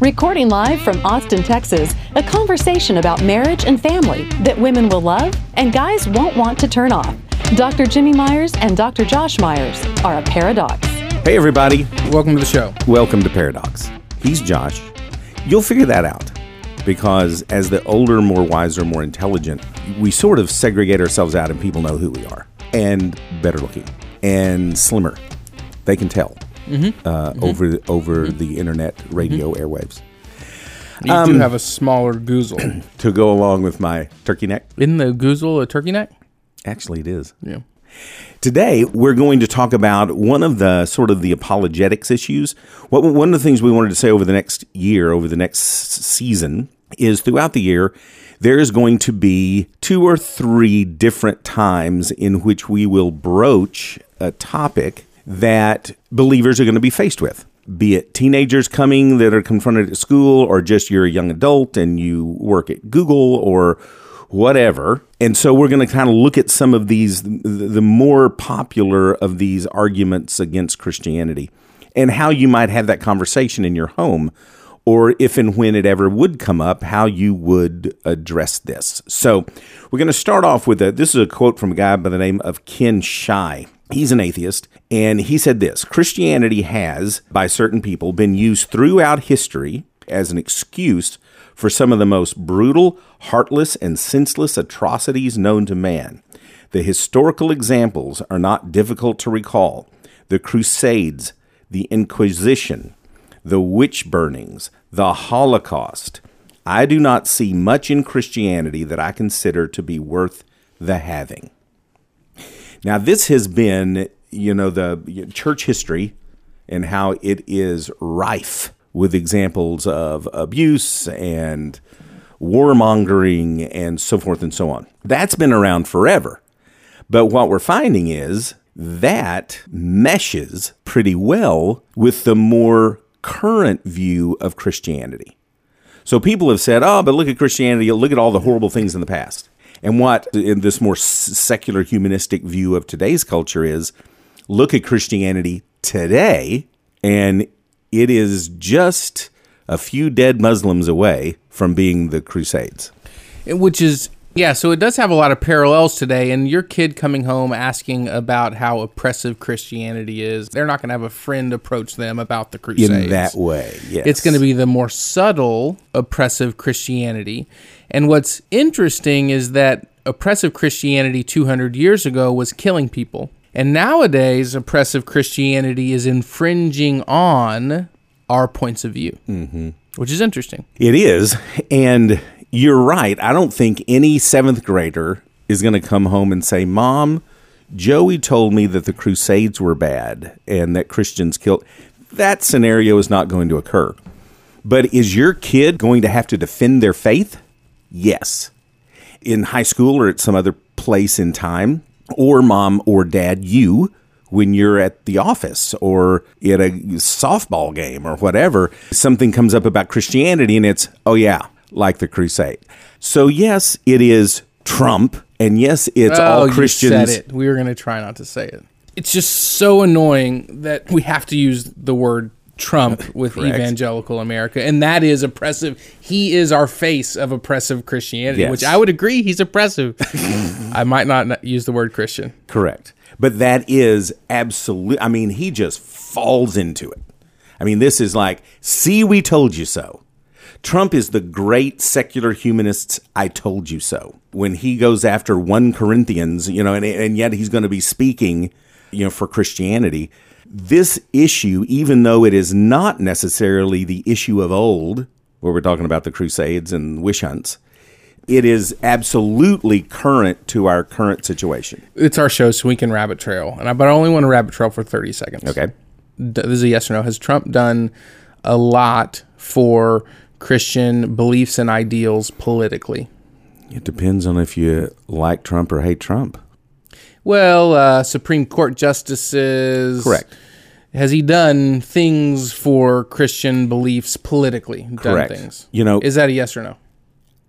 Recording live from Austin, Texas, a conversation about marriage and family that women will love and guys won't want to turn off. Dr. Jimmy Myers and Dr. Josh Myers are a paradox. Hey, everybody. Welcome to the show. Welcome to Pairadocs. He's Josh. You'll figure that out because as the older, more wiser, more intelligent, we sort of segregate ourselves out and people know who we are and better looking and slimmer. They can tell uh, over the, over the internet radio airwaves. You Um, do have a smaller goozle. To go along with my turkey neck, Isn't the goozle a turkey neck? actually, it is. Yeah. Today, we're going to talk about one of the sort of the apologetics issues. What, one of the things we wanted to say over the next year, over the next season, is throughout the year, there is going to be two or three different times in which we will broach a topic that believers are going to be faced with. Be it teenagers coming that are confronted at school, or just you're a young adult and you work at Google, or whatever. And so we're going to kind of look at some of these, the more popular of these arguments against Christianity and how you might have that conversation in your home, or if and when it ever would come up, how you would address this. So we're going to start off with a, this is a quote from a guy by the name of Ken Schei. He's an atheist, and he said this Christianity has, by certain people, been used throughout history as an excuse for some of the most brutal, heartless, and senseless atrocities known to man. The historical examples are not difficult to recall the Crusades, the Inquisition, the witch burnings, the Holocaust. I do not see much in Christianity that I consider to be worth the having. Now, this has been, you know, the church history and how it is rife with examples of abuse and warmongering and so forth and so on. That's been around forever. But what we're finding is that meshes pretty well with the more current view of Christianity. So people have said, "Oh, but look at Christianity. Look at all the horrible things in the past." And what in this more secular humanistic view of today's culture is, look at Christianity today, and it is just a few dead Muslims away from being the Crusades. Which is, yeah, so it does have a lot of parallels today. And your kid coming home asking about how oppressive Christianity is, they're not going to have a friend approach them about the Crusades. In that way, yes, It's going to be the more subtle oppressive Christianity. And what's interesting is that oppressive Christianity 200 years ago was killing people. And nowadays, oppressive Christianity is infringing on our points of view, mm-hmm. which is interesting. It is. And you're right. I don't think any seventh grader is going to come home and say, Mom, Joey told me that the Crusades were bad and that Christians killed. That scenario is not going to occur. But is your kid going to have to defend their faith? Yes. In high school or at some other place in time, or mom or dad, you, when you're at the office or at a softball game or whatever, something comes up about Christianity and it's, oh yeah, like the crusade. So, yes, it is Trump. And yes, it's all Oh, Christians. You said it. We were going to try not to say it. It's just so annoying that we have to use the word Trump with evangelical America, and that is oppressive. He is our face of oppressive Christianity, Yes. which I would agree he's oppressive. I might not use the word Christian. Correct. But that is absolute. I mean, he just falls into it. I mean, this is like, see, we told you so. Trump is the great secular humanist's I told you so. When he goes after 1 Corinthians, you know, and, and yet he's going to be speaking, you know, for Christianity. This issue, even though it is not necessarily the issue of old, where we're talking about the Crusades and wish hunts, it is absolutely current to our current situation. It's our show, so we can rabbit trail, and I but I only want to rabbit trail for thirty seconds. Okay. This is a yes or no. Has Trump done a lot for Christian beliefs and ideals politically? It depends on if you like Trump or hate Trump. Well, uh, Supreme Court justices. Correct. Has he done things for Christian beliefs politically? Done Correct. things. You know- is that a yes or no?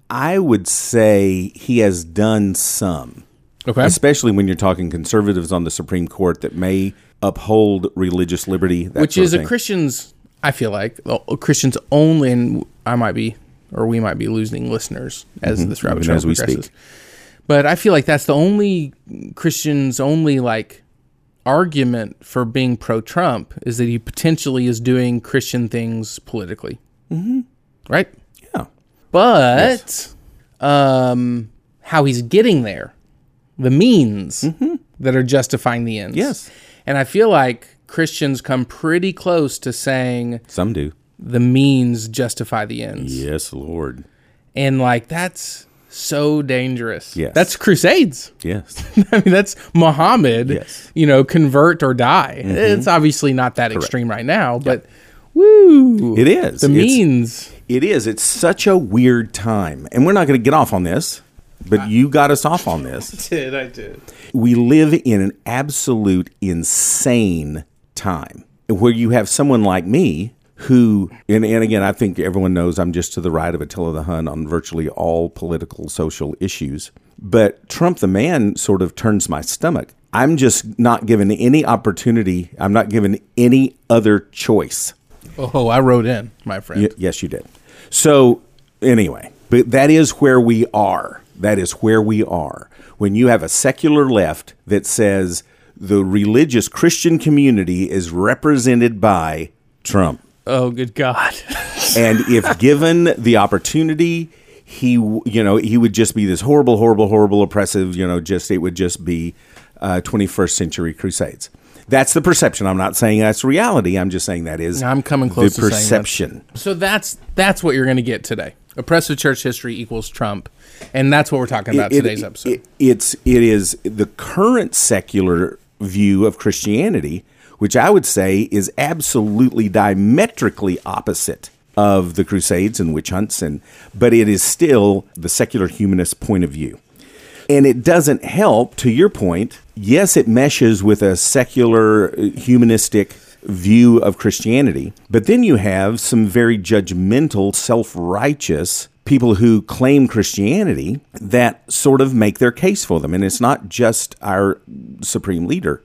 I would say he has done some, Okay. especially when you're talking conservatives on the Supreme Court that may uphold religious liberty, that Which is a. Christian's. I feel like well, Christians only, and I might be, or we might be losing listeners as this rabbit trail as we progresses. speak. But I feel like that's the only Christian's only like argument for being pro-Trump is that he potentially is doing Christian things politically, mm-hmm. right? Yeah. But um, how he's getting there, the means that are justifying the ends. Mm-hmm. Yes. And I feel like Christians come pretty close to saying Some do. the means justify the ends. Yes, Lord. And like that's so dangerous. Yes. That's crusades. Yes. I mean, that's Muhammad, Yes. Mm-hmm. you know, convert or die. It's obviously not that extreme right now, but woo. It is. The It's- means. It is. It's such a weird time. And we're not going to get off on this, but you got us off on this. did, I did. We live in an absolute insane time where you have someone like me who, and, and again, I think everyone knows I'm just to the right of Attila the Hun on virtually all political, social issues. But Trump the man sort of turns my stomach. I'm just not given any opportunity. I'm not given any other choice. Oh, I wrote in, my friend. Y- yes, you did. So, anyway, but that is where we are. That is where we are. When you have a secular left that says the religious Christian community is represented by Trump. Oh, good God. And if given the opportunity, he, you know, he would just be this horrible, horrible, horrible, oppressive, you know, just, it would just be uh, 21st century crusades. That's the perception. I'm not saying that's reality. I'm just saying that is I'm coming close the to saying that. perception. so that's that's what you're going to get today. Oppressive church history equals Trump, and that's what we're talking about It- today's it- episode. it- it's it is the current secular view of Christianity, which I would say is absolutely diametrically opposite of the Crusades and witch hunts, and but it is still the secular humanist point of view. And it doesn't help, to your point. Yes, it meshes with a secular, uh, humanistic view of Christianity. But then you have some very judgmental, self righteous people who claim Christianity that sort of make their case for them. And it's not just our supreme leader,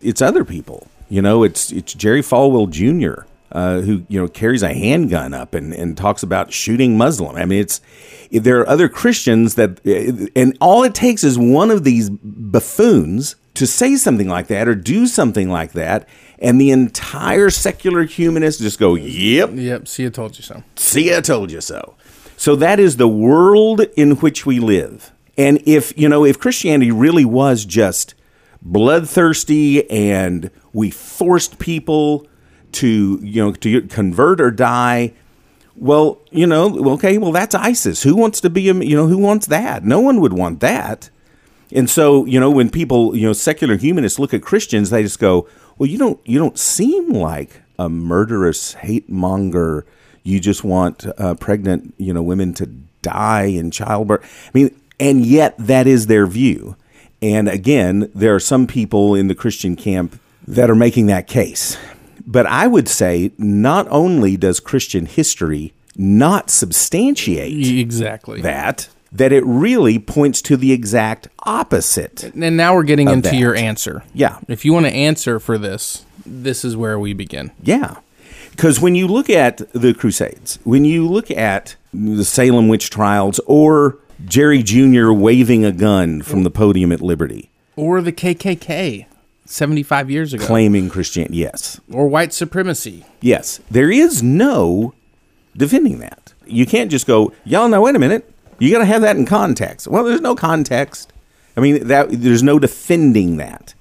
it's other people. You know, it's, it's Jerry Falwell Jr. Uh, who you know carries a handgun up and, and talks about shooting Muslim. I mean, it's there are other Christians that, and all it takes is one of these buffoons to say something like that or do something like that, and the entire secular humanists just go, "Yep, yep. See, I told you so. See, I told you so. So that is the world in which we live. And if, you know, if Christianity really was just bloodthirsty and we forced people to, you know, to convert or die, well, you know, okay, well, that's ISIS. Who wants to be, a, you know, who wants that? No one would want that. And so, you know, when people, you know, secular humanists look at Christians, they just go, "Well, you don't, you don't seem like a murderous hate monger. You just want uh, pregnant, you know, women to die in childbirth." I mean, and yet that is their view. And again, there are some people in the Christian camp that are making that case. But I would say not only does Christian history not substantiate Exactly. that, that it really points to the exact opposite. And now we're getting into that. your answer. Yeah. If you want to answer for this, this is where we begin. Yeah. Because when you look at the Crusades, when you look at the Salem witch trials or Jerry Jr. waving a gun from the podium at Liberty, Or the KKK 75 years ago. claiming Christianity, yes. Or white supremacy. Yes. There is no defending that. You can't just go, y'all, now wait a minute. You got to have that in context. Well, there's no context. I mean, that there's no defending that.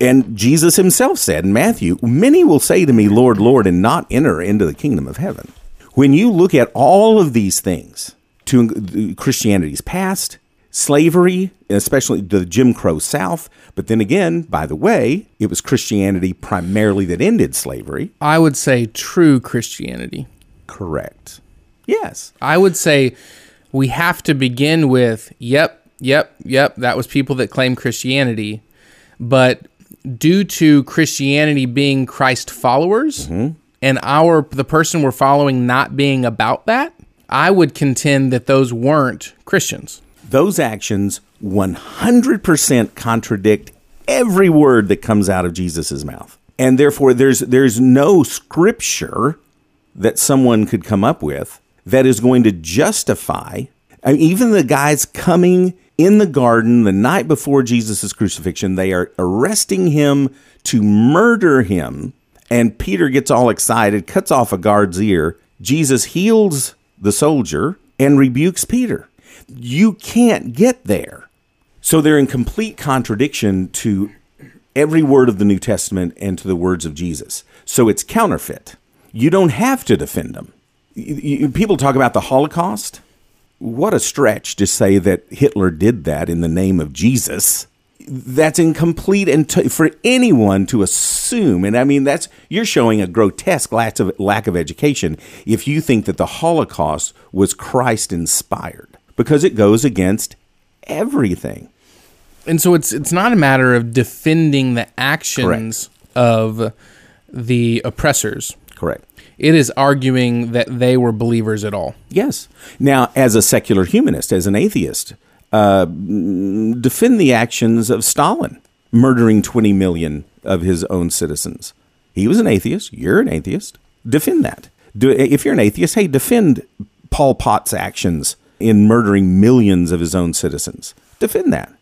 And Jesus himself said in Matthew, Many will say to me, Lord, Lord, and not enter into the kingdom of heaven. When you look at all of these things to uh, Christianity's past, slavery, especially the Jim Crow South, but then again, by the way, it was Christianity primarily that ended slavery. I would say true Christianity. Correct. Yes. I would say we have to begin with, yep, yep, yep, that was people that claim Christianity. But due to Christianity being Christ followers mm-hmm. and our the person we're following not being about that, I would contend that those weren't Christians. Those actions 100% contradict every word that comes out of Jesus' mouth. And therefore there's there's no scripture that someone could come up with that is going to justify I mean, even the guys coming in the garden the night before Jesus' crucifixion, they are arresting him to murder him. And Peter gets all excited, cuts off a guard's ear. Jesus heals the soldier and rebukes Peter. You can't get there. So they're in complete contradiction to every word of the New Testament and to the words of Jesus. So it's counterfeit. You don't have to defend them. People talk about the Holocaust. What a stretch to say that Hitler did that in the name of Jesus. That's incomplete and t- for anyone to assume. And I mean, that's you're showing a grotesque lack of lack of education if you think that the Holocaust was Christ inspired because it goes against everything. And so it's it's not a matter of defending the actions of the oppressors. Correct. It is arguing that they were believers at all. Yes. Now, as a secular humanist, as an atheist, uh, defend the actions of Stalin murdering 20 million of his own citizens. He was an atheist. You're an atheist. Defend that. Do, if you're an atheist, hey, defend Pol Pot's actions in murdering millions of his own citizens. Defend that.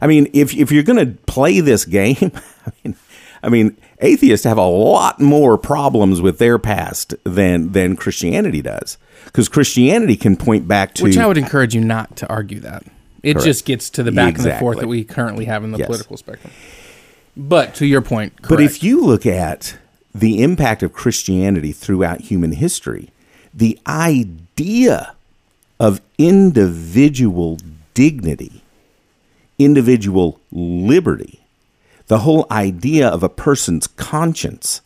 I mean, if if you're going to play this game, I mean, I mean, atheists have a lot more problems with their past than than Christianity does, because Christianity can point back to Which I would encourage you not to argue that. It Correct. just gets to the back and the forth that we currently have in the Yes. political spectrum. But to your point, correct. But if you look at the impact of Christianity throughout human history, the idea of individual dignity, individual liberty, the whole idea of a person's conscience,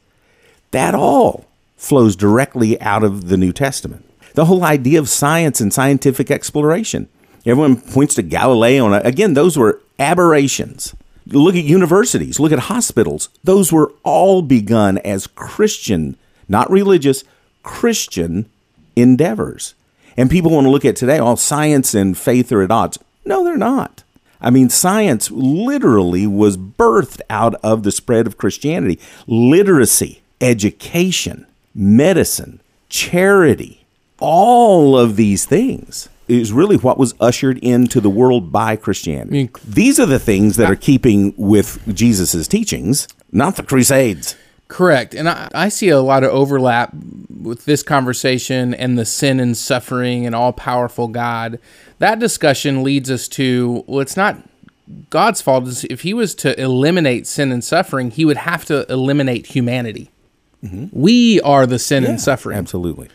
that all flows directly out of the New Testament. The whole idea of science and scientific exploration. Everyone points to Galileo, and again, those were aberrations. Look at universities, look at hospitals. Those were all begun as Christian, not religious, Christian endeavors. And people want to look at today, all science and faith are at odds. No, they're not. I mean, science literally was birthed out of the spread of Christianity. Literacy, education, medicine, charity, all of these things is really what was ushered into the world by Christianity. these are the things that are keeping with Jesus' teachings, not the Crusades. Correct. And I, I see a lot of overlap with this conversation and the sin and suffering and all powerful God. That discussion leads us to well, it's not God's fault. If he was to eliminate sin and suffering, he would have to eliminate humanity. Mm-hmm. We are the sin and suffering. Absolutely.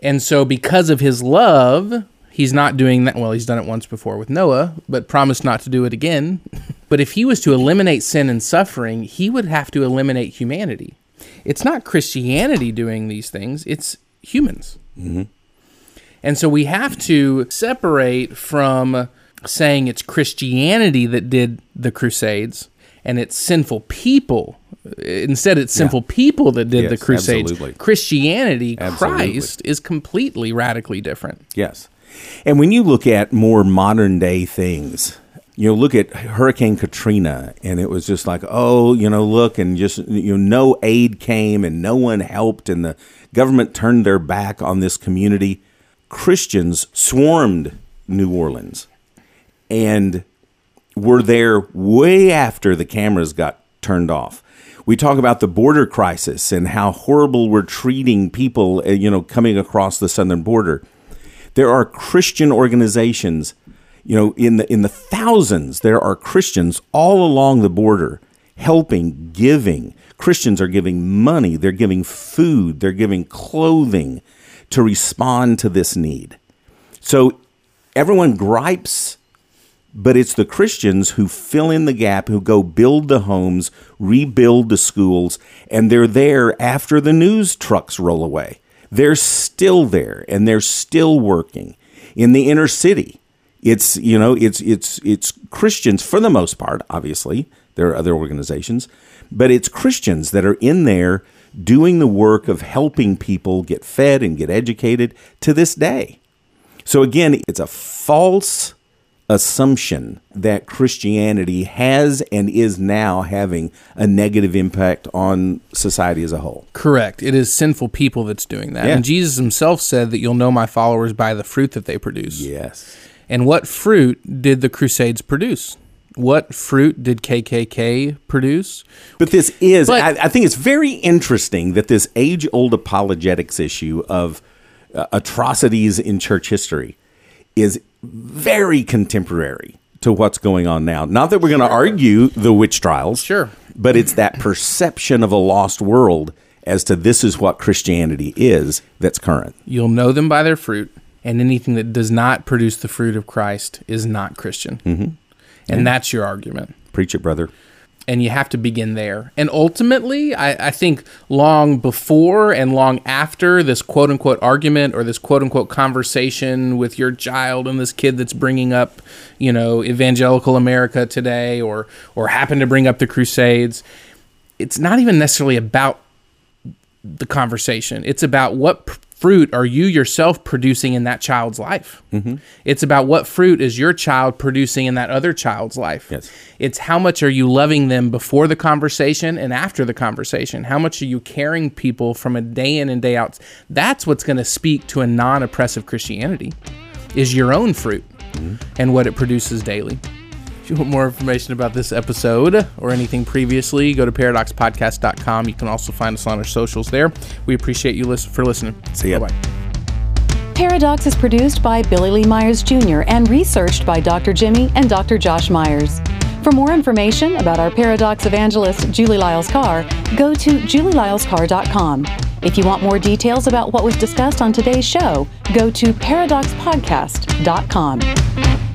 And so, because of his love, he's not doing that. Well, he's done it once before with Noah, but promised not to do it again. But if he was to eliminate sin and suffering, he would have to eliminate humanity. It's not Christianity doing these things, it's humans. Mm-hmm. And so, we have to separate from saying it's Christianity that did the Crusades and it's sinful people. Instead, it's sinful people that did the Crusades. absolutely. Christianity, Absolutely. Christ, is completely radically different. Yes. And when you look at more modern day things, you know, look at Hurricane Katrina, and it was just like, oh, you know, look, and just, you know, no aid came and no one helped, and the government turned their back on this community. Christians swarmed New Orleans and were there way after the cameras got turned off. We talk about the border crisis and how horrible we're treating people, uh, you know, coming across the southern border. There are Christian organizations, you know, in the in the thousands. There are Christians all along the border helping, giving. Christians are giving money. They're giving food. They're giving clothing to respond to this need. So everyone gripes but it's the Christians who fill in the gap, who go build the homes, rebuild the schools, and they're there after the news trucks roll away. They're still there and they're still working in the inner city. It's you know it's it's it's Christians for the most part. Obviously, there are other organizations, but it's Christians that are in there doing the work of helping people get fed and get educated to this day. So again, it's a false assumption that Christianity has and is now having a negative impact on society as a whole. Correct. It is sinful people that's doing that. Yeah. And Jesus himself said that you'll know my followers by the fruit that they produce. Yes. And what fruit did the Crusades produce? What fruit did KKK produce? But this is, But- I, I think it's very interesting that this age old apologetics issue of uh, atrocities in church history is very contemporary to what's going on now. Not that we're going to argue the witch trials. Sure. But it's that perception of a lost world as to this is what Christianity is that's current. You'll know them by their fruit, and anything that does not produce the fruit of Christ is not Christian. Mm-hmm. And that's your argument. Preach it, brother. And you have to begin there. And ultimately, I, I think long before and long after this quote unquote argument or this quote unquote conversation with your child and this kid that's bringing up, you know, evangelical America today or or happen to bring up the Crusades, it's not even necessarily about the conversation. It's about what fruit are you yourself producing in that child's life. Mm-hmm. It's about what fruit is your child producing in that other child's life. Yes. It's how much are you loving them before the conversation and after the conversation? How much are you caring people from a day in and day out? That's what's going to speak to a non-oppressive Christianity. Is your own fruit and what it produces daily. If you want more information about this episode or anything previously, go to pairadocspodcast.com. You can also find us on our socials there. We appreciate you listen for listening. See ya. Bye-bye. Pairadocs is produced by Billy Lee Myers Jr. and researched by Dr. Jimmy and Dr. Josh Myers. For more information about our Pairadocs evangelist, Julie Lyles Carr, go to julielylescarr.com. If you want more details about what was discussed on today's show, go to pairadocspodcast.com.